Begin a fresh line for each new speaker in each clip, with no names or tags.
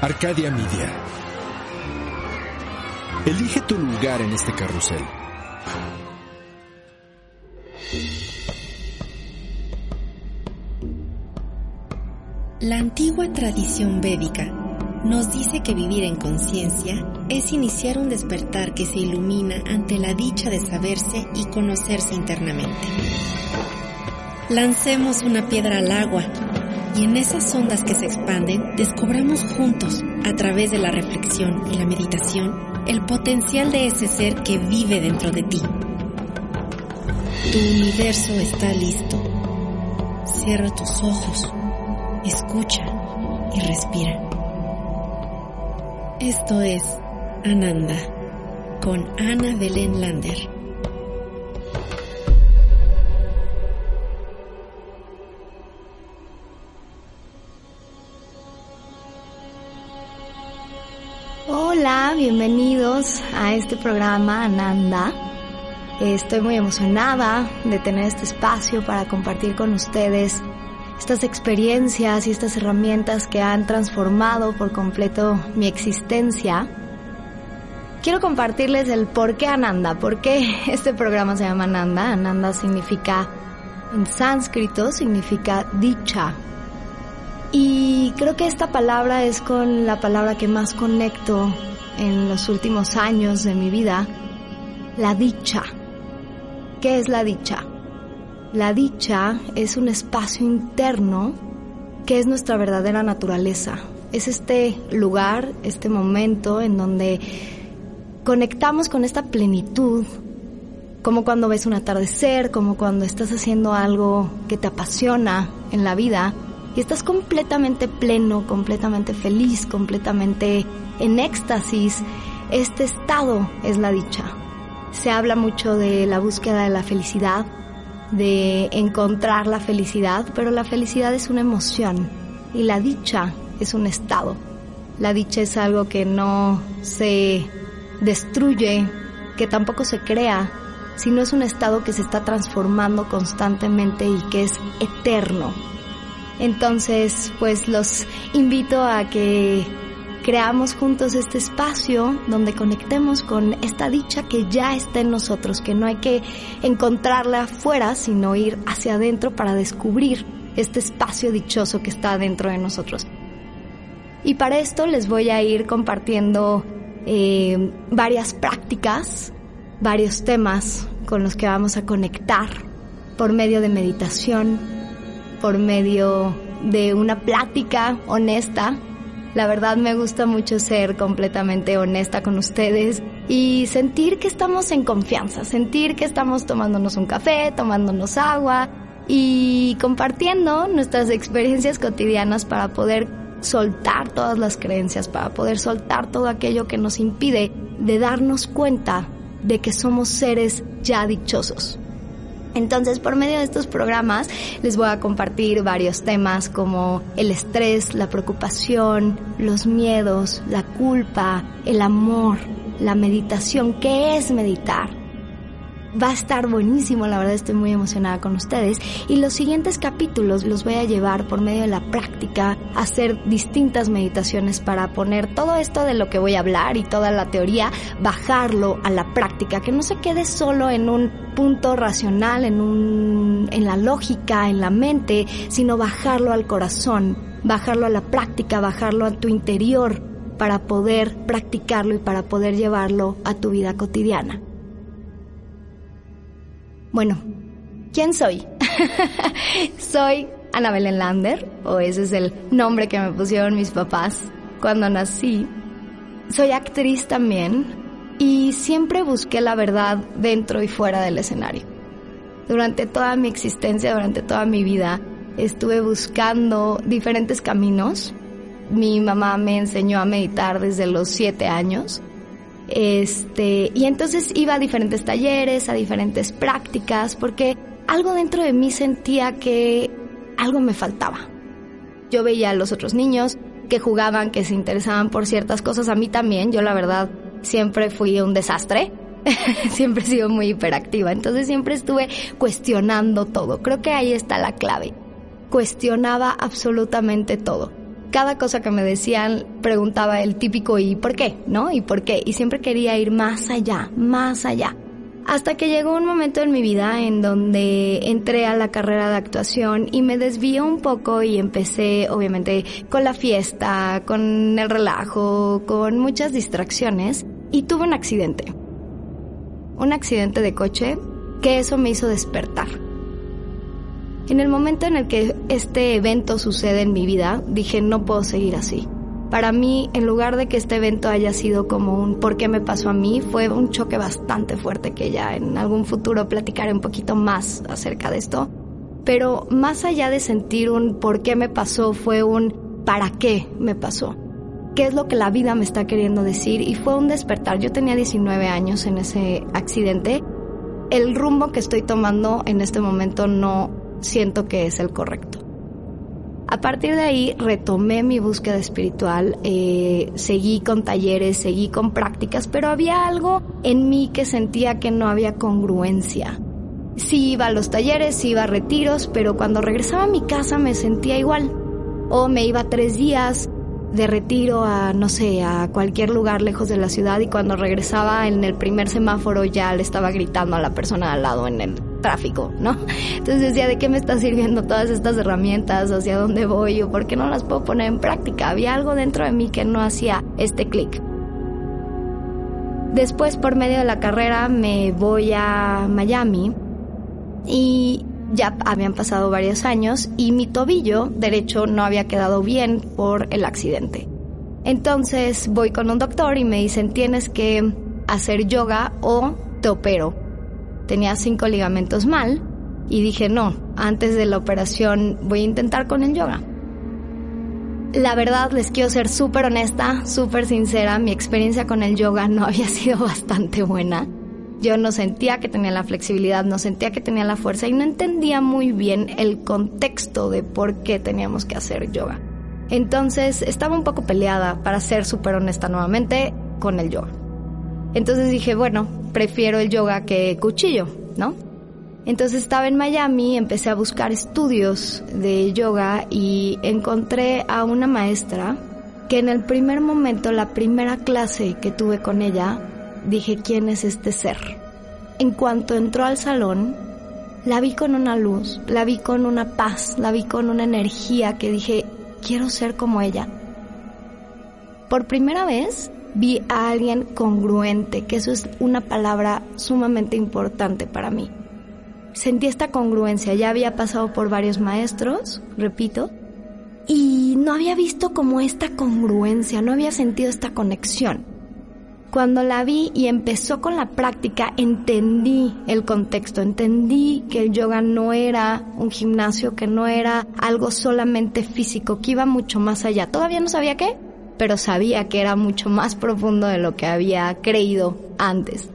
Arcadia Media. Elige tu lugar en este carrusel.
La antigua tradición védica nos dice que vivir en conciencia es iniciar un despertar que se ilumina ante la dicha de saberse y conocerse internamente. Lancemos una piedra al agua y en esas ondas que se expanden descubramos juntos, a través de la reflexión y la meditación, el potencial de ese ser que vive dentro de ti. Tu universo está listo. Cierra tus ojos, escucha y respira. Esto es Ananda con Ana Belén Lander.
Bienvenidos a este programa Ananda. Estoy muy emocionada de tener este espacio para compartir con ustedes estas experiencias y estas herramientas que han transformado por completo mi existencia. Quiero compartirles el por qué Ananda, por qué este programa se llama Ananda. Ananda significa, en sánscrito, significa dicha. Y creo que esta palabra es con la palabra que más conecto en los últimos años de mi vida, la dicha. ¿Qué es la dicha? La dicha es un espacio interno que es nuestra verdadera naturaleza. Es este lugar, este momento en donde conectamos con esta plenitud, como cuando ves un atardecer, como cuando estás haciendo algo que te apasiona en la vida y estás completamente pleno, completamente feliz, completamente en éxtasis. Este estado es la dicha. Se habla mucho de la búsqueda de la felicidad, de encontrar la felicidad, pero la felicidad es una emoción y la dicha es un estado. La dicha es algo que no se destruye, que tampoco se crea, sino es un estado que se está transformando constantemente y que es eterno. Entonces, pues los invito a que creamos juntos este espacio donde conectemos con esta dicha que ya está en nosotros, que no hay que encontrarla afuera, sino ir hacia adentro para descubrir este espacio dichoso que está dentro de nosotros. Y para esto les voy a ir compartiendo eh, varias prácticas, varios temas con los que vamos a conectar por medio de meditación, por medio de una plática honesta la verdad me gusta mucho ser completamente honesta con ustedes y sentir que estamos en confianza, sentir que estamos tomándonos un café, tomándonos agua y compartiendo nuestras experiencias cotidianas para poder soltar todas las creencias, para poder soltar todo aquello que nos impide de darnos cuenta de que somos seres ya dichosos. Entonces, por medio de estos programas les voy a compartir varios temas como el estrés, la preocupación, los miedos, la culpa, el amor, la meditación. ¿Qué es meditar? Va a estar buenísimo, la verdad estoy muy emocionada con ustedes. Y los siguientes capítulos los voy a llevar por medio de la práctica a hacer distintas meditaciones para poner todo esto de lo que voy a hablar y toda la teoría, bajarlo a la práctica, que no se quede solo en un punto racional, en, un, en la lógica, en la mente, sino bajarlo al corazón, bajarlo a la práctica, bajarlo a tu interior para poder practicarlo y para poder llevarlo a tu vida cotidiana. Bueno, ¿quién soy? soy Ana Lander, o ese es el nombre que me pusieron mis papás cuando nací. Soy actriz también y siempre busqué la verdad dentro y fuera del escenario. Durante toda mi existencia, durante toda mi vida, estuve buscando diferentes caminos. Mi mamá me enseñó a meditar desde los siete años este, y entonces iba a diferentes talleres, a diferentes prácticas, porque algo dentro de mí sentía que algo me faltaba. Yo veía a los otros niños que jugaban, que se interesaban por ciertas cosas, a mí también, yo la verdad siempre fui un desastre, siempre he sido muy hiperactiva, entonces siempre estuve cuestionando todo, creo que ahí está la clave, cuestionaba absolutamente todo cada cosa que me decían preguntaba el típico ¿y por qué? ¿No? ¿Y por qué? Y siempre quería ir más allá, más allá. Hasta que llegó un momento en mi vida en donde entré a la carrera de actuación y me desvié un poco y empecé obviamente con la fiesta, con el relajo, con muchas distracciones y tuve un accidente. Un accidente de coche que eso me hizo despertar. En el momento en el que este evento sucede en mi vida, dije no puedo seguir así para mí, en lugar de que este evento haya sido como un ¿por qué me pasó a mí? Fue un choque bastante fuerte que ya en algún futuro platicaré un poquito más acerca de esto. Pero más allá de sentir un ¿por qué me pasó? fue un ¿para qué me pasó? ¿Qué es lo que la vida me está queriendo decir? Y fue un despertar. Yo tenía 19 años en ese accidente. El rumbo que estoy tomando en este momento no siento que es el correcto. A partir de ahí retomé mi búsqueda espiritual, eh, seguí con talleres, seguí con prácticas, pero había algo en mí que sentía que no había congruencia. Sí iba a los talleres, sí iba a retiros, pero cuando regresaba a mi casa me sentía igual. O me iba tres días de retiro a, no sé, a cualquier lugar lejos de la ciudad y cuando regresaba en el primer semáforo ya le estaba gritando a la persona al lado en el tráfico, ¿no? Entonces decía, ¿de qué me están sirviendo todas estas herramientas? ¿Hacia dónde voy? ¿O por qué no las puedo poner en práctica? Había algo dentro de mí que no hacía este clic. Después, por medio de la carrera, me voy a Miami y ya habían pasado varios años y mi tobillo derecho no había quedado bien por el accidente. Entonces voy con un doctor y me dicen tienes que hacer yoga o te opero tenía cinco ligamentos mal y dije, no, antes de la operación voy a intentar con el yoga. La verdad, les quiero ser súper honesta, súper sincera, mi experiencia con el yoga no había sido bastante buena. Yo no sentía que tenía la flexibilidad, no sentía que tenía la fuerza y no entendía muy bien el contexto de por qué teníamos que hacer yoga. Entonces estaba un poco peleada, para ser súper honesta nuevamente, con el yoga. Entonces dije, bueno, prefiero el yoga que cuchillo, ¿no? Entonces estaba en Miami, empecé a buscar estudios de yoga y encontré a una maestra que en el primer momento, la primera clase que tuve con ella, dije, ¿quién es este ser? En cuanto entró al salón, la vi con una luz, la vi con una paz, la vi con una energía que dije, quiero ser como ella. Por primera vez vi a alguien congruente, que eso es una palabra sumamente importante para mí. Sentí esta congruencia, ya había pasado por varios maestros, repito, y no había visto como esta congruencia, no había sentido esta conexión. Cuando la vi y empezó con la práctica, entendí el contexto, entendí que el yoga no era un gimnasio, que no era algo solamente físico, que iba mucho más allá. Todavía no sabía qué, pero sabía que era mucho más profundo de lo que había creído antes.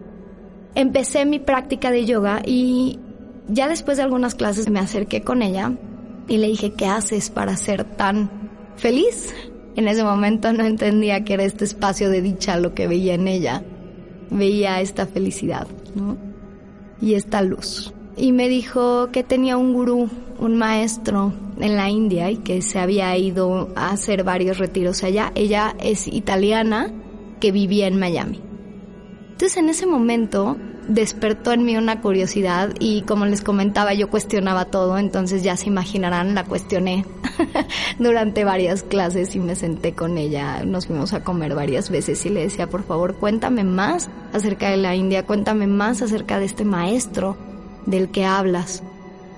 Empecé mi práctica de yoga y ya después de algunas clases me acerqué con ella y le dije, ¿qué haces para ser tan feliz? En ese momento no entendía que era este espacio de dicha lo que veía en ella. Veía esta felicidad, ¿no? Y esta luz y me dijo que tenía un gurú, un maestro en la India y que se había ido a hacer varios retiros allá. Ella es italiana que vivía en Miami. Entonces en ese momento despertó en mí una curiosidad y como les comentaba yo cuestionaba todo, entonces ya se imaginarán, la cuestioné durante varias clases y me senté con ella, nos fuimos a comer varias veces y le decía, por favor, cuéntame más acerca de la India, cuéntame más acerca de este maestro, del que hablas.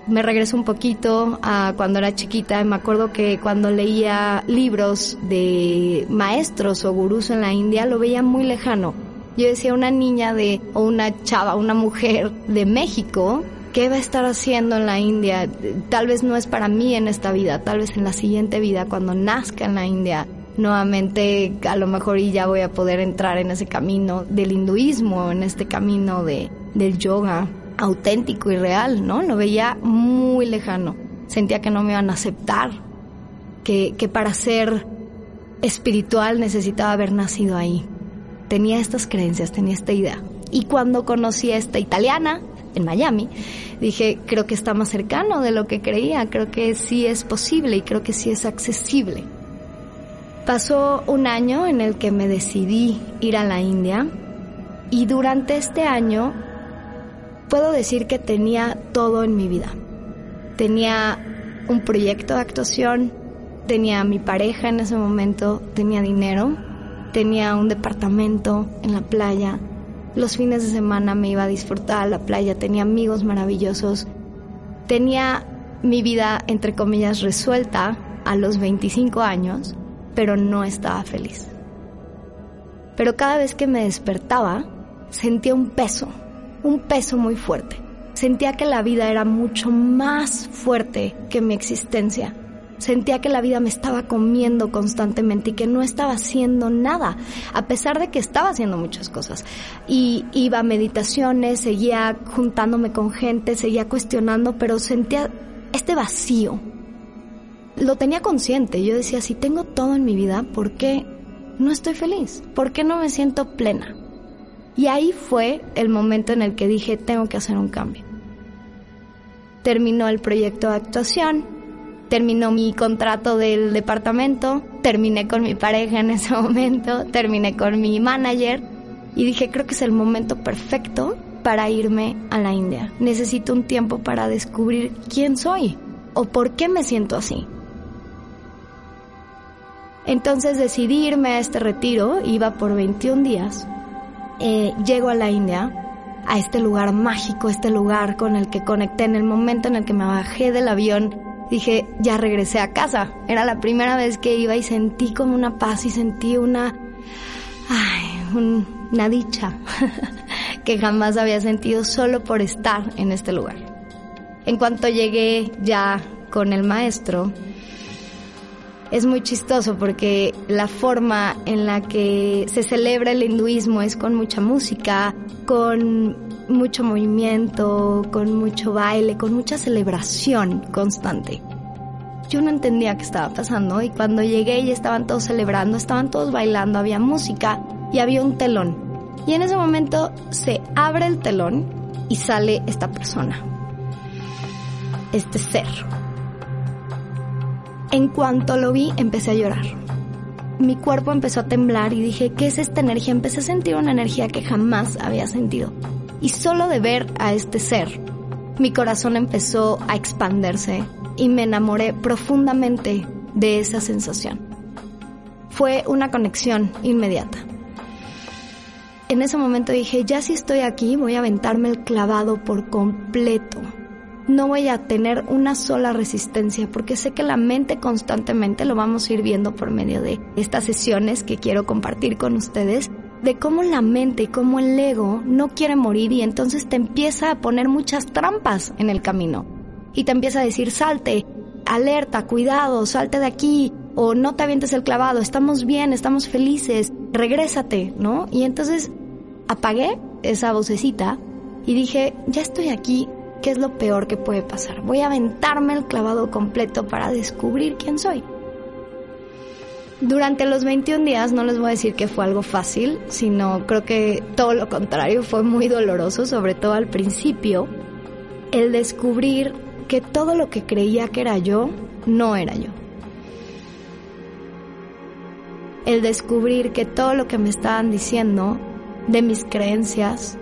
Me regreso un poquito a cuando era chiquita me acuerdo que cuando leía libros de maestros o gurús en la India lo veía muy lejano. Yo decía una niña de o una chava, una mujer de México ¿qué va a estar haciendo en la India? Tal vez no es para mí en esta vida, tal vez en la siguiente vida, cuando nazca en la India, nuevamente a lo mejor y ya voy a poder entrar en ese camino del hinduismo, en este camino de, del yoga auténtico y real, ¿no? Lo veía muy lejano. Sentía que no me iban a aceptar, que, que para ser espiritual necesitaba haber nacido ahí. Tenía estas creencias, tenía esta idea. Y cuando conocí a esta italiana en Miami, dije, creo que está más cercano de lo que creía, creo que sí es posible y creo que sí es accesible. Pasó un año en el que me decidí ir a la India y durante este año puedo decir que tenía todo en mi vida. Tenía un proyecto de actuación, tenía a mi pareja en ese momento, tenía dinero, tenía un departamento en la playa. Los fines de semana me iba a disfrutar a la playa, tenía amigos maravillosos. Tenía mi vida, entre comillas, resuelta a los 25 años, pero no estaba feliz. Pero cada vez que me despertaba, sentía un peso, un peso muy fuerte. Sentía que la vida era mucho más fuerte que mi existencia. Sentía que la vida me estaba comiendo constantemente y que no estaba haciendo nada, a pesar de que estaba haciendo muchas cosas. Y iba a meditaciones, seguía juntándome con gente, seguía cuestionando, pero sentía este vacío. Lo tenía consciente, yo decía, si tengo todo en mi vida, ¿por qué no estoy feliz? ¿Por qué no me siento plena? Y ahí fue el momento en el que dije, tengo que hacer un cambio. Terminó el proyecto de actuación, terminó mi contrato del departamento, terminé con mi pareja en ese momento, terminé con mi manager y dije, creo que es el momento perfecto para irme a la India. Necesito un tiempo para descubrir quién soy o por qué me siento así. Entonces decidí irme a este retiro, iba por 21 días eh, llego a la India, a este lugar mágico, este lugar con el que conecté en el momento en el que me bajé del avión. Dije, ya regresé a casa. Era la primera vez que iba y sentí como una paz y sentí una, ay, una dicha que jamás había sentido solo por estar en este lugar. En cuanto llegué ya con el maestro, es muy chistoso porque la forma en la que se celebra el hinduismo es con mucha música, con mucho movimiento, con mucho baile, con mucha celebración constante. Yo no entendía qué estaba pasando y cuando llegué y estaban todos celebrando, estaban todos bailando, había música y había un telón. Y en ese momento se abre el telón y sale esta persona, este ser en cuanto lo vi, empecé a llorar. Mi cuerpo empezó a temblar y dije, ¿qué es esta energía? Empecé a sentir una energía que jamás había sentido. Y solo de ver a este ser, mi corazón empezó a expandirse y me enamoré profundamente de esa sensación. Fue una conexión inmediata. En ese momento dije, ya si estoy aquí, voy a aventarme el clavado por completo no voy a tener una sola resistencia porque sé que la mente constantemente lo vamos a ir viendo por medio de estas sesiones que quiero compartir con ustedes de cómo la mente y cómo el ego no quiere morir y entonces te empieza a poner muchas trampas en el camino y te empieza a decir salte, alerta, cuidado, salte de aquí o no te avientes el clavado, estamos bien, estamos felices, regrésate, ¿no? Y entonces apagué esa vocecita y dije, ya estoy aquí, qué es lo peor que puede pasar. Voy a aventarme el clavado completo para descubrir quién soy. Durante los 21 días no les voy a decir que fue algo fácil, sino creo que todo lo contrario, fue muy doloroso, sobre todo al principio, el descubrir que todo lo que creía que era yo, no era yo. El descubrir que todo lo que me estaban diciendo de mis creencias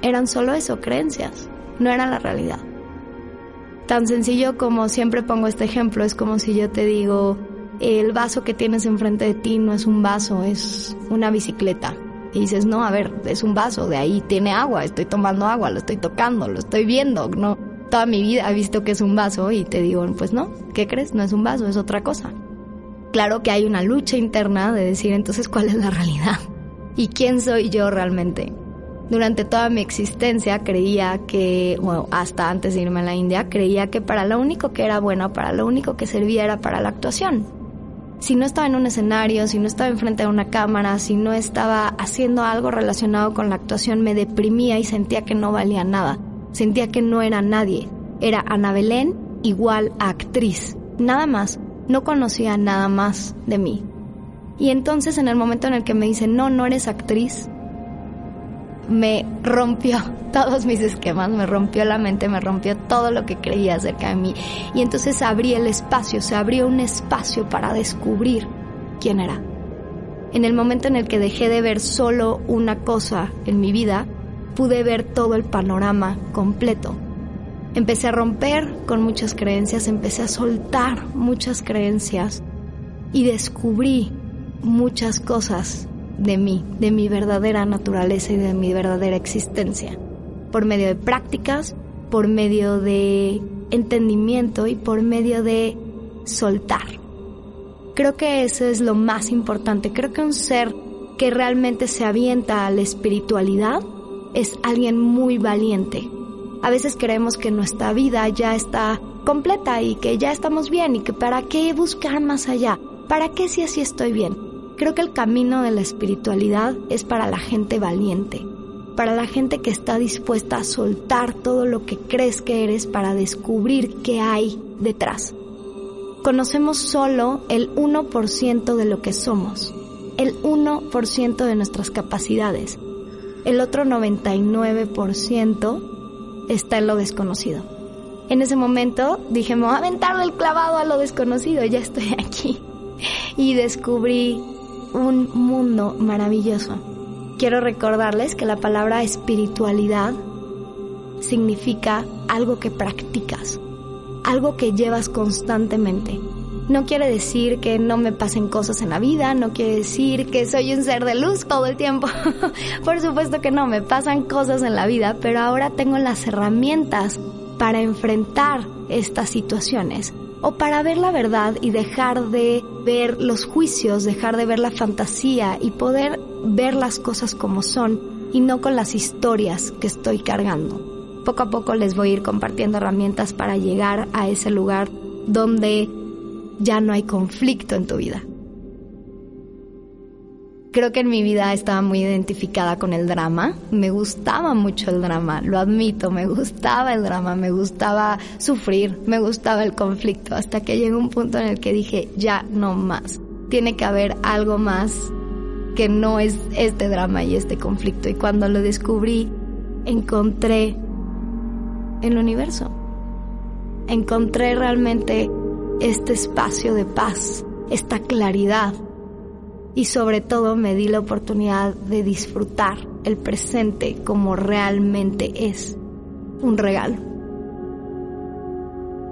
eran solo eso, creencias no era la realidad. Tan sencillo como siempre pongo este ejemplo, es como si yo te digo, el vaso que tienes enfrente de ti no es un vaso, es una bicicleta. Y dices, no, a ver, es un vaso, de ahí tiene agua, estoy tomando agua, lo estoy tocando, lo estoy viendo, no. Toda mi vida he visto que es un vaso y te digo, pues no, ¿qué crees? No es un vaso, es otra cosa. Claro que hay una lucha interna de decir entonces cuál es la realidad y quién soy yo realmente. Durante toda mi existencia creía que, bueno, hasta antes de irme a la India, creía que para lo único que era bueno, para lo único que servía era para la actuación. Si no estaba en un escenario, si no estaba enfrente de una cámara, si no estaba haciendo algo relacionado con la actuación, me deprimía y sentía que no valía nada. Sentía que no era nadie. Era Ana Belén igual a actriz. Nada más. No conocía nada más de mí. Y entonces en el momento en el que me dicen, no, no eres actriz, me rompió todos mis esquemas, me rompió la mente, me rompió todo lo que creía acerca de mí. Y entonces abrí el espacio, se abrió un espacio para descubrir quién era. En el momento en el que dejé de ver solo una cosa en mi vida, pude ver todo el panorama completo. Empecé a romper con muchas creencias, empecé a soltar muchas creencias y descubrí muchas cosas de mí, de mi verdadera naturaleza y de mi verdadera existencia, por medio de prácticas, por medio de entendimiento y por medio de soltar. Creo que eso es lo más importante. Creo que un ser que realmente se avienta a la espiritualidad es alguien muy valiente. A veces creemos que nuestra vida ya está completa y que ya estamos bien y que para qué buscar más allá, para qué si así estoy bien. Creo que el camino de la espiritualidad es para la gente valiente, para la gente que está dispuesta a soltar todo lo que crees que eres para descubrir qué hay detrás conocemos solo el 1% de lo que somos, el 1% de nuestras capacidades. El otro 99% está en lo desconocido. En ese momento dije, me aventar del clavado a lo desconocido, ya estoy aquí. Y descubrí un mundo maravilloso. Quiero recordarles que la palabra espiritualidad significa algo que practicas, algo que llevas constantemente. No quiere decir que no me pasen cosas en la vida, no quiere decir que soy un ser de luz todo el tiempo. Por supuesto que no, me pasan cosas en la vida, pero ahora tengo las herramientas para enfrentar estas situaciones o para ver la verdad y dejar de ver los juicios, dejar de ver la fantasía y poder ver las cosas como son y no con las historias que estoy cargando poco a poco les voy a ir compartiendo herramientas para llegar a ese lugar donde ya no hay conflicto en tu vida. Creo que en mi vida estaba muy identificada con el drama. Me gustaba mucho el drama, lo admito, me gustaba el drama, me gustaba sufrir, me gustaba el conflicto, hasta que llegó un punto en el que dije, ya no más. Tiene que haber algo más que no es este drama y este conflicto. Y cuando lo descubrí, encontré el universo. Encontré realmente este espacio de paz, esta claridad y sobre todo me di la oportunidad de disfrutar el presente como realmente es un regalo.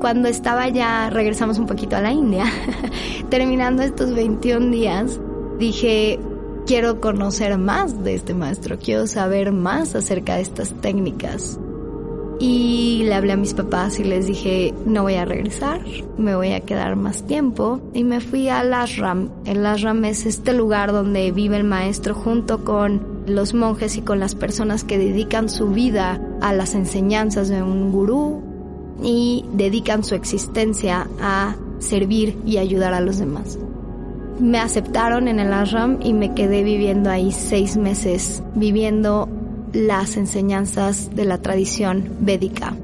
Cuando estaba ya, regresamos un poquito a la India, terminando estos 21 días, dije, quiero conocer más de este maestro, quiero saber más acerca de estas técnicas. Y le hablé a mis papás y les dije, no voy a regresar, me voy a quedar más tiempo. Y me fui al ashram. El ashram es este lugar donde vive el maestro junto con los monjes y con las personas que dedican su vida a las enseñanzas de un gurú y dedican su existencia a servir y ayudar a los demás. Me aceptaron en el ashram y me quedé viviendo ahí seis meses, viviendo las enseñanzas de la tradición védica.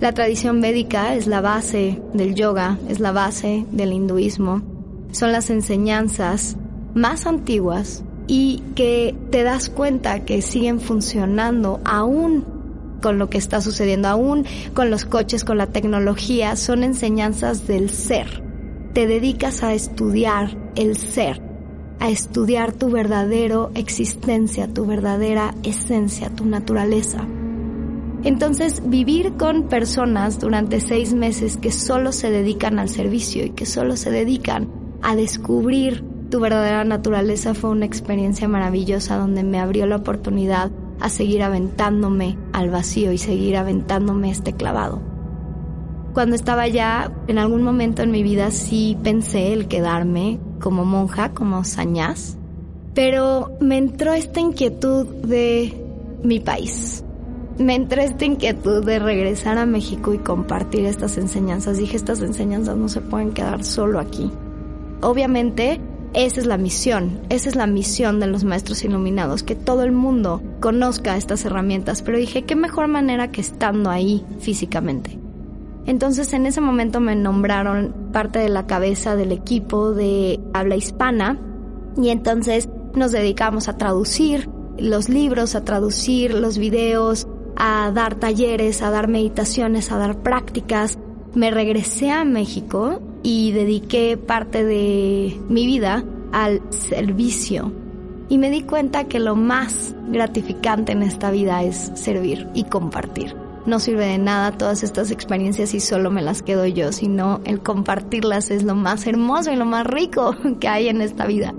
La tradición védica es la base del yoga, es la base del hinduismo. Son las enseñanzas más antiguas y que te das cuenta que siguen funcionando aún con lo que está sucediendo, aún con los coches, con la tecnología, son enseñanzas del ser. Te dedicas a estudiar el ser a estudiar tu verdadero existencia, tu verdadera esencia, tu naturaleza. Entonces, vivir con personas durante seis meses que solo se dedican al servicio y que solo se dedican a descubrir tu verdadera naturaleza fue una experiencia maravillosa donde me abrió la oportunidad a seguir aventándome al vacío y seguir aventándome este clavado. Cuando estaba ya, en algún momento en mi vida sí pensé el quedarme como monja, como sañás, pero me entró esta inquietud de mi país. Me entró esta inquietud de regresar a México y compartir estas enseñanzas. Dije, estas enseñanzas no se pueden quedar solo aquí. Obviamente, esa es la misión, esa es la misión de los maestros iluminados, que todo el mundo conozca estas herramientas, pero dije, qué mejor manera que estando ahí físicamente. Entonces en ese momento me nombraron parte de la cabeza del equipo de habla hispana y entonces nos dedicamos a traducir los libros, a traducir los videos, a dar talleres, a dar meditaciones, a dar prácticas. Me regresé a México y dediqué parte de mi vida al servicio. Y me di cuenta que lo más gratificante en esta vida es servir y compartir. No sirve de nada todas estas experiencias y solo me las quedo yo, sino el compartirlas es lo más hermoso y lo más rico que hay en esta vida.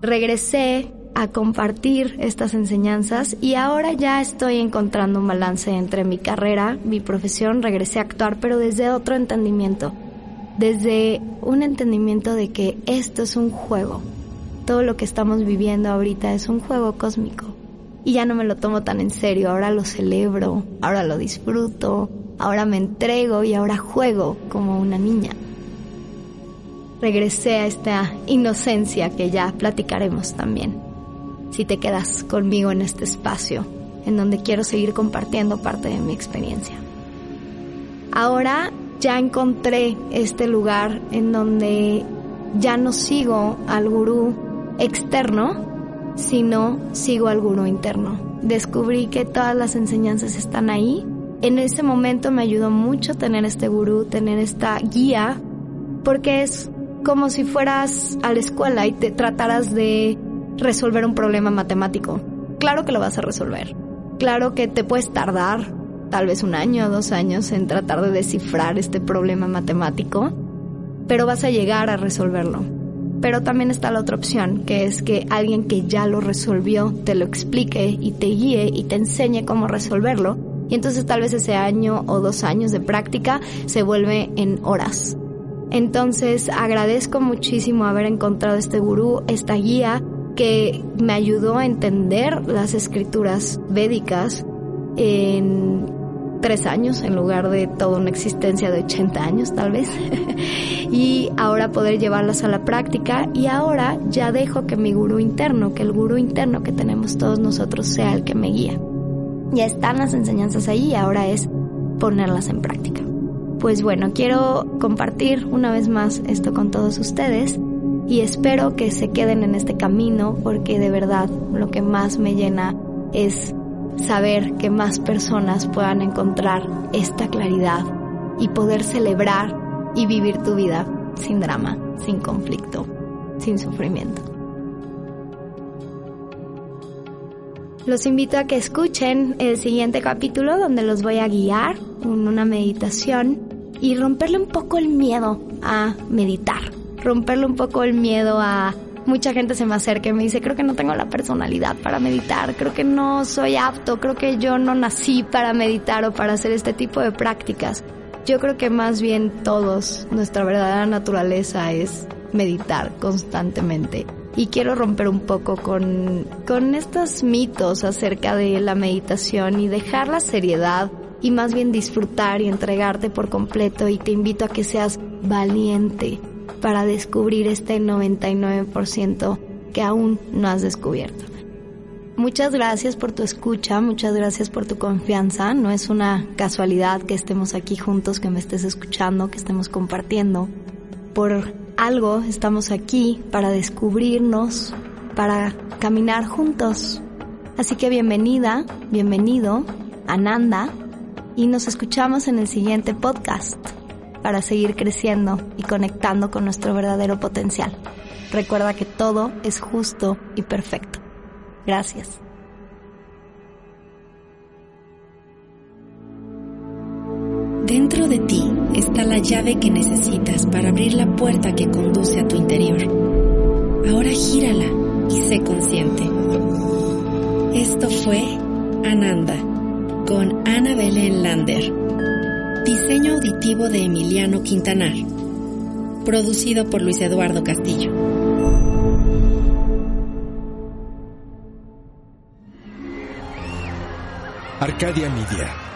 Regresé a compartir estas enseñanzas y ahora ya estoy encontrando un balance entre mi carrera, mi profesión, regresé a actuar, pero desde otro entendimiento, desde un entendimiento de que esto es un juego. Todo lo que estamos viviendo ahorita es un juego cósmico. Y ya no me lo tomo tan en serio, ahora lo celebro, ahora lo disfruto, ahora me entrego y ahora juego como una niña. Regresé a esta inocencia que ya platicaremos también si te quedas conmigo en este espacio en donde quiero seguir compartiendo parte de mi experiencia. Ahora ya encontré este lugar en donde ya no sigo al gurú externo, sino sigo al gurú interno. Descubrí que todas las enseñanzas están ahí. En ese momento me ayudó mucho tener este gurú, tener esta guía, porque es como si fueras a la escuela y te trataras de resolver un problema matemático. Claro que lo vas a resolver. Claro que te puedes tardar tal vez un año o dos años en tratar de descifrar este problema matemático, pero vas a llegar a resolverlo. Pero también está la otra opción, que es que alguien que ya lo resolvió te lo explique y te guíe y te enseñe cómo resolverlo. Y entonces tal vez ese año o dos años de práctica se vuelve en horas. Entonces agradezco muchísimo haber encontrado este gurú, esta guía, que me ayudó a entender las escrituras védicas en tres años en lugar de toda una existencia de 80 años tal vez y ahora poder llevarlas a la práctica y ahora ya dejo que mi gurú interno, que el gurú interno que tenemos todos nosotros sea el que me guía. Ya están las enseñanzas ahí ahora es ponerlas en práctica. Pues bueno, quiero compartir una vez más esto con todos ustedes y espero que se queden en este camino porque de verdad lo que más me llena es saber que más personas puedan encontrar esta claridad y poder celebrar y vivir tu vida sin drama, sin conflicto, sin sufrimiento. Los invito a que escuchen el siguiente capítulo donde los voy a guiar en una meditación y romperle un poco el miedo a meditar romperle un poco el miedo a mucha gente se me acerca y me dice, creo que no tengo la personalidad para meditar, creo que no soy apto, creo que yo no nací para meditar o para hacer este tipo de prácticas. Yo creo que más bien todos, nuestra verdadera naturaleza es meditar constantemente. Y quiero romper un poco con, con estos mitos acerca de la meditación y dejar la seriedad y más bien disfrutar y entregarte por completo y te invito a que seas valiente para descubrir este 99% que aún no has descubierto. Muchas gracias por tu escucha, muchas gracias por tu confianza. No es una casualidad que estemos aquí juntos, que me estés escuchando, que estemos compartiendo. Por algo estamos aquí para descubrirnos, para caminar juntos. Así que bienvenida, bienvenido, Ananda, y nos escuchamos en el siguiente podcast para seguir creciendo y conectando con nuestro verdadero potencial. Recuerda que todo es justo y perfecto. Gracias.
Dentro de ti está la llave que necesitas para abrir la puerta que conduce a tu interior. Ahora gírala y sé consciente. Esto fue Ananda con Ana Belén Lander Diseño auditivo de Emiliano Quintanar. Producido por Luis Eduardo Castillo.
Arcadia Media.